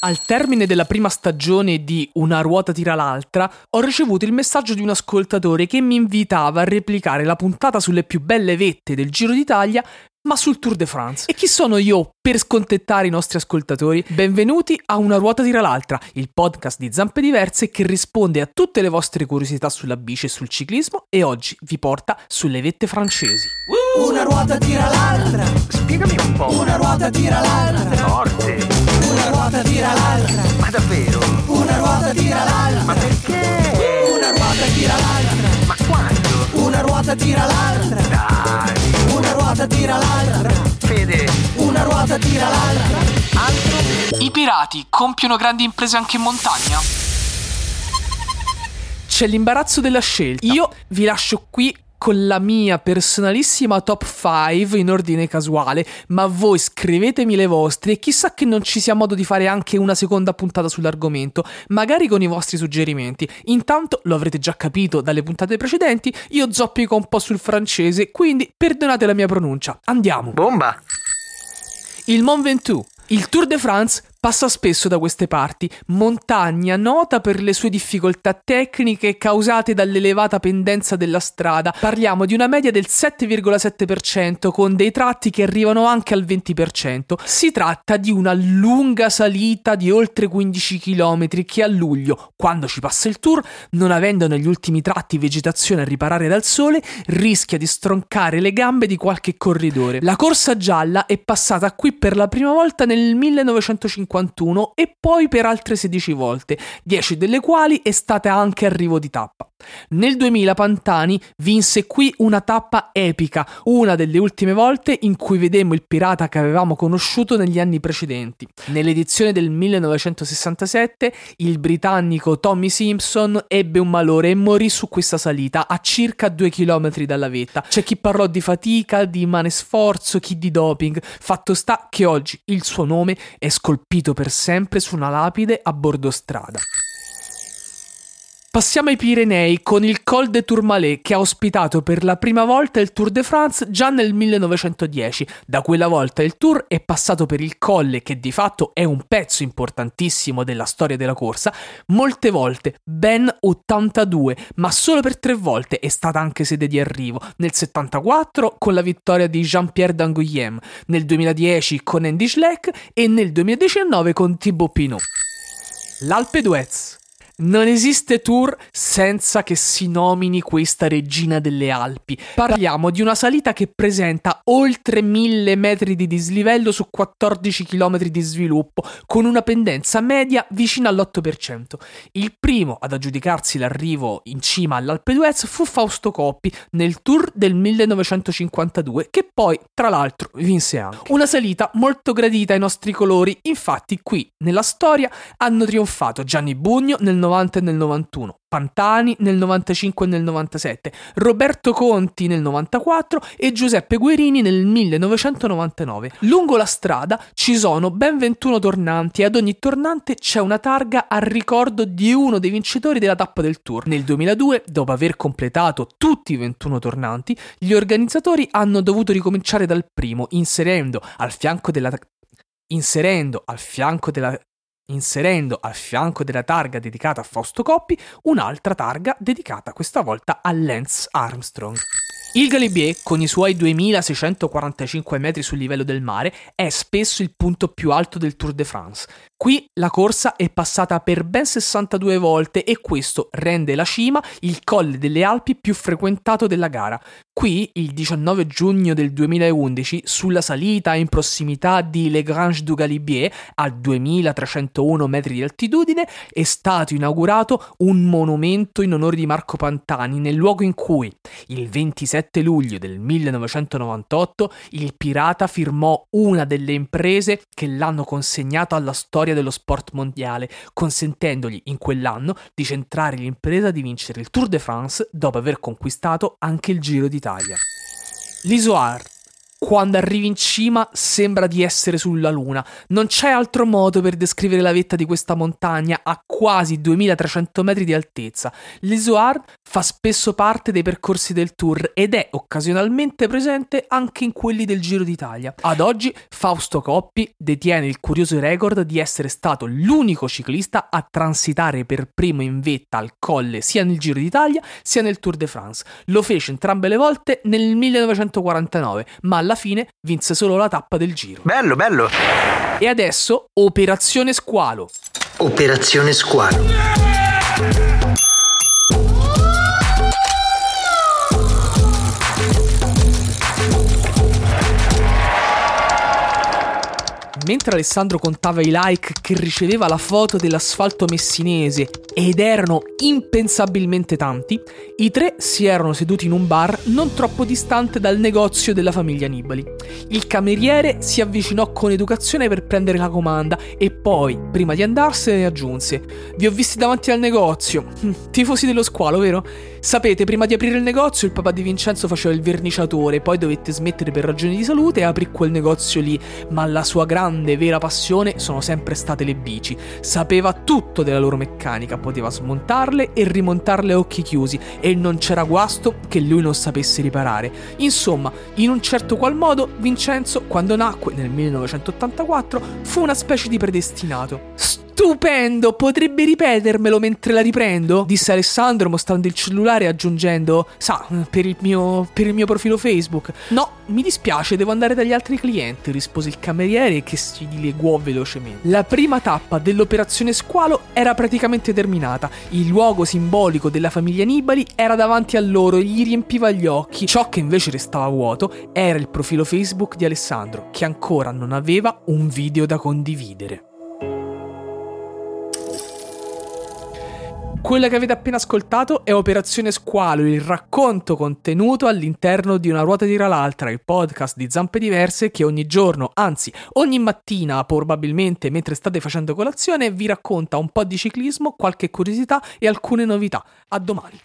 Al termine della prima stagione di Una ruota tira l'altra, ho ricevuto il messaggio di un ascoltatore che mi invitava a replicare la puntata sulle più belle vette del Giro d'Italia ma sul Tour de France. E chi sono io per scontettare i nostri ascoltatori? Benvenuti a Una ruota tira l'altra, il podcast di Zampe Diverse che risponde a tutte le vostre curiosità sulla bici e sul ciclismo e oggi vi porta sulle vette francesi. Una ruota tira l'altra, Spiegami un po'. una ruota tira l'altra, Forte. Una ruota tira l'altra, Ma davvero? una ruota tira l'altra, Ma perché? una ruota tira l'altra, Ma quando? una ruota tira l'altra, Dai. una ruota tira l'altra, Fede. una ruota tira l'altra. Altro? I pirati compiono grandi imprese anche in montagna? C'è l'imbarazzo della scelta. Io vi lascio qui con la mia personalissima top 5 in ordine casuale, ma voi scrivetemi le vostre e chissà che non ci sia modo di fare anche una seconda puntata sull'argomento, magari con i vostri suggerimenti. Intanto, lo avrete già capito dalle puntate precedenti, io zoppico un po' sul francese, quindi perdonate la mia pronuncia. Andiamo! Bomba. Il Mont Ventoux. Il Tour de France passa spesso da queste parti, montagna nota per le sue difficoltà tecniche causate dall'elevata pendenza della strada. Parliamo di una media del 7,7% con dei tratti che arrivano anche al 20%. Si tratta di una lunga salita di oltre 15 km che a luglio, quando ci passa il tour, non avendo negli ultimi tratti vegetazione a riparare dal sole, rischia di stroncare le gambe di qualche corridore. La corsa gialla è passata qui per la prima volta nel 1951 e poi per altre 16 volte, 10 delle quali è stata anche arrivo di tappa. Nel 2000 Pantani vinse qui una tappa epica, una delle ultime volte in cui vedemmo il pirata che avevamo conosciuto negli anni precedenti. Nell'edizione del 1967 il britannico Tommy Simpson ebbe un malore e morì su questa salita a circa 2 km dalla vetta. C'è chi parlò di fatica, di immane sforzo, chi di doping. Fatto sta che oggi il suo nome è scolpito per sempre su una lapide a bordo strada. Passiamo ai Pirenei con il Col de Tourmalet che ha ospitato per la prima volta il Tour de France già nel 1910. Da quella volta il Tour è passato per il colle che di fatto è un pezzo importantissimo della storia della corsa, molte volte, ben 82, ma solo per tre volte è stata anche sede di arrivo. Nel 74 con la vittoria di Jean-Pierre Danguillem, nel 2010 con Andy Schleck e nel 2019 con Thibaut Pinot. L'Alpe d'Huez. Non esiste tour senza che si nomini questa regina delle Alpi. Parliamo di una salita che presenta oltre 1000 metri di dislivello su 14 km di sviluppo, con una pendenza media vicina all'8%. Il primo ad aggiudicarsi l'arrivo in cima all'Alpe d'Huez fu Fausto Coppi nel tour del 1952, che poi, tra l'altro, vinse anche. Una salita molto gradita ai nostri colori, infatti qui, nella storia, hanno trionfato Gianni Bugno nel 90 e nel 91, Pantani nel 95 e nel 97, Roberto Conti nel 94 e Giuseppe Guerini nel 1999. Lungo la strada ci sono ben 21 tornanti e ad ogni tornante c'è una targa a ricordo di uno dei vincitori della tappa del tour. Nel 2002, dopo aver completato tutti i 21 tornanti, gli organizzatori hanno dovuto ricominciare dal primo, inserendo al fianco della inserendo al fianco della inserendo al fianco della targa dedicata a Fausto Coppi un'altra targa dedicata questa volta a Lance Armstrong. Il Galibier, con i suoi 2645 metri sul livello del mare, è spesso il punto più alto del Tour de France. Qui la corsa è passata per ben 62 volte e questo rende la cima il colle delle Alpi più frequentato della gara. Qui, il 19 giugno del 2011, sulla salita in prossimità di Le Grange du Galibier, a 2301 metri di altitudine, è stato inaugurato un monumento in onore di Marco Pantani, nel luogo in cui, il 27 luglio del 1998, il pirata firmò una delle imprese che l'hanno consegnato alla storia dello sport mondiale, consentendogli in quell'anno di centrare l'impresa di vincere il Tour de France dopo aver conquistato anche il Giro d'Italia. L'Isoar. Quando arrivi in cima sembra di essere sulla Luna. Non c'è altro modo per descrivere la vetta di questa montagna a quasi 2300 metri di altezza. L'Isoard fa spesso parte dei percorsi del tour ed è occasionalmente presente anche in quelli del Giro d'Italia. Ad oggi Fausto Coppi detiene il curioso record di essere stato l'unico ciclista a transitare per primo in vetta al colle sia nel Giro d'Italia sia nel Tour de France. Lo fece entrambe le volte nel 1949, ma alla fine vinse solo la tappa del Giro. Bello, bello. E adesso Operazione Squalo. Operazione Squalo. Mentre Alessandro contava i like che riceveva la foto dell'asfalto messinese ed erano impensabilmente tanti, i tre si erano seduti in un bar non troppo distante dal negozio della famiglia Nibali. Il cameriere si avvicinò con educazione per prendere la comanda e poi, prima di andarsene, aggiunse: Vi ho visti davanti al negozio. Hm, Tifosi dello squalo, vero? Sapete, prima di aprire il negozio il papà di Vincenzo faceva il verniciatore, poi dovette smettere per ragioni di salute e aprì quel negozio lì, ma la sua grande vera passione sono sempre state le bici. Sapeva tutto della loro meccanica, poteva smontarle e rimontarle a occhi chiusi e non c'era guasto che lui non sapesse riparare. Insomma, in un certo qual modo Vincenzo, quando nacque nel 1984, fu una specie di predestinato. Stupendo, potrebbe ripetermelo mentre la riprendo? Disse Alessandro mostrando il cellulare e aggiungendo, sa, per il mio, per il mio profilo Facebook. No, mi dispiace, devo andare dagli altri clienti, rispose il cameriere che si dileguò velocemente. La prima tappa dell'operazione Squalo era praticamente terminata. Il luogo simbolico della famiglia Nibali era davanti a loro e gli riempiva gli occhi. Ciò che invece restava vuoto era il profilo Facebook di Alessandro, che ancora non aveva un video da condividere. Quella che avete appena ascoltato è Operazione Squalo, il racconto contenuto all'interno di Una ruota tira l'altra, il podcast di Zampe Diverse che ogni giorno, anzi ogni mattina probabilmente mentre state facendo colazione, vi racconta un po' di ciclismo, qualche curiosità e alcune novità. A domani.